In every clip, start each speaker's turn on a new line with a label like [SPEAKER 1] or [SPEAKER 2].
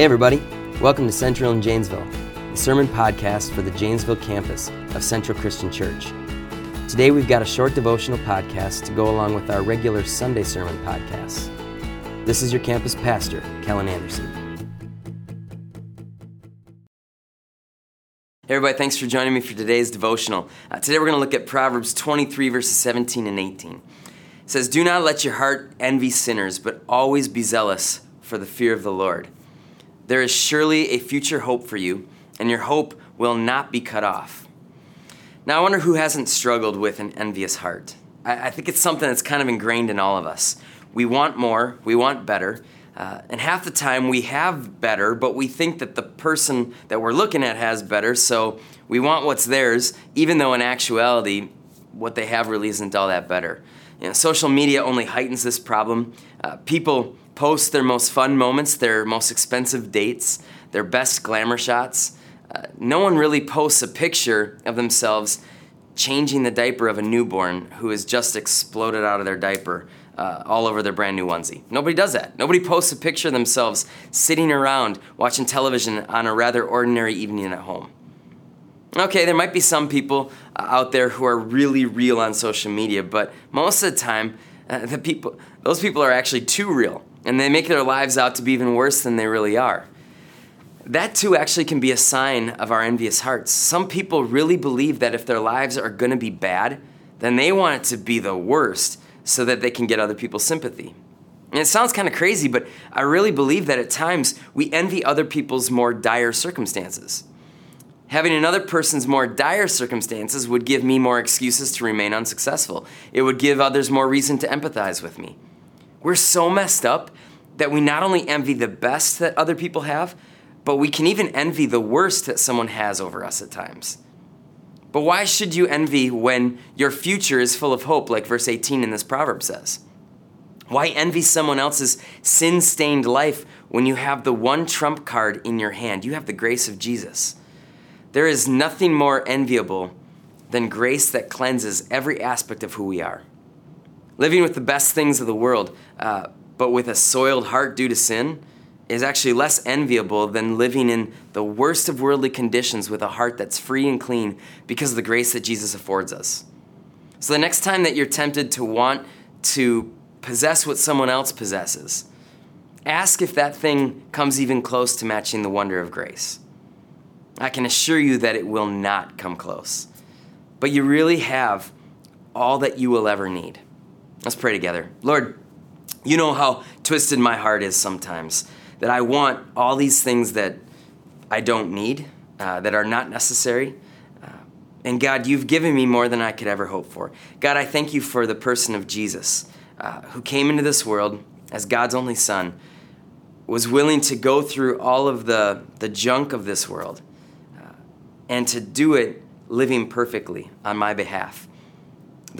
[SPEAKER 1] Hey, everybody. Welcome to Central in Janesville, the sermon podcast for the Janesville campus of Central Christian Church. Today, we've got a short devotional podcast to go along with our regular Sunday sermon podcasts. This is your campus pastor, Kellen Anderson. Hey, everybody, thanks for joining me for today's devotional. Uh, today, we're going to look at Proverbs 23, verses 17 and 18. It says, Do not let your heart envy sinners, but always be zealous for the fear of the Lord. There is surely a future hope for you, and your hope will not be cut off. Now, I wonder who hasn't struggled with an envious heart. I, I think it's something that's kind of ingrained in all of us. We want more, we want better, uh, and half the time we have better, but we think that the person that we're looking at has better, so we want what's theirs, even though in actuality, what they have really isn't all that better. You know, social media only heightens this problem. Uh, people post their most fun moments, their most expensive dates, their best glamour shots. Uh, no one really posts a picture of themselves changing the diaper of a newborn who has just exploded out of their diaper uh, all over their brand new onesie. Nobody does that. Nobody posts a picture of themselves sitting around watching television on a rather ordinary evening at home. Okay, there might be some people uh, out there who are really real on social media, but most of the time, uh, the people, those people are actually too real and they make their lives out to be even worse than they really are. That too actually can be a sign of our envious hearts. Some people really believe that if their lives are going to be bad, then they want it to be the worst so that they can get other people's sympathy. And it sounds kind of crazy, but I really believe that at times we envy other people's more dire circumstances. Having another person's more dire circumstances would give me more excuses to remain unsuccessful. It would give others more reason to empathize with me. We're so messed up that we not only envy the best that other people have, but we can even envy the worst that someone has over us at times. But why should you envy when your future is full of hope, like verse 18 in this proverb says? Why envy someone else's sin stained life when you have the one trump card in your hand? You have the grace of Jesus. There is nothing more enviable than grace that cleanses every aspect of who we are. Living with the best things of the world, uh, but with a soiled heart due to sin, is actually less enviable than living in the worst of worldly conditions with a heart that's free and clean because of the grace that Jesus affords us. So the next time that you're tempted to want to possess what someone else possesses, ask if that thing comes even close to matching the wonder of grace. I can assure you that it will not come close. But you really have all that you will ever need. Let's pray together. Lord, you know how twisted my heart is sometimes, that I want all these things that I don't need, uh, that are not necessary. Uh, and God, you've given me more than I could ever hope for. God, I thank you for the person of Jesus, uh, who came into this world as God's only Son, was willing to go through all of the, the junk of this world, uh, and to do it living perfectly on my behalf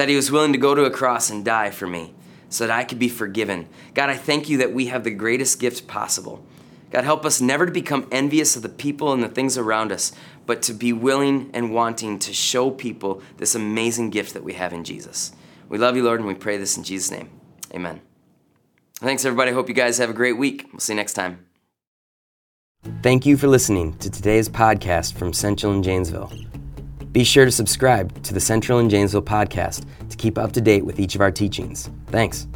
[SPEAKER 1] that he was willing to go to a cross and die for me so that I could be forgiven. God, I thank you that we have the greatest gift possible. God, help us never to become envious of the people and the things around us, but to be willing and wanting to show people this amazing gift that we have in Jesus. We love you, Lord, and we pray this in Jesus' name. Amen. Thanks, everybody. Hope you guys have a great week. We'll see you next time. Thank you for listening to today's podcast from Central in Janesville. Be sure to subscribe to the Central in Janesville podcast to keep up to date with each of our teachings. Thanks.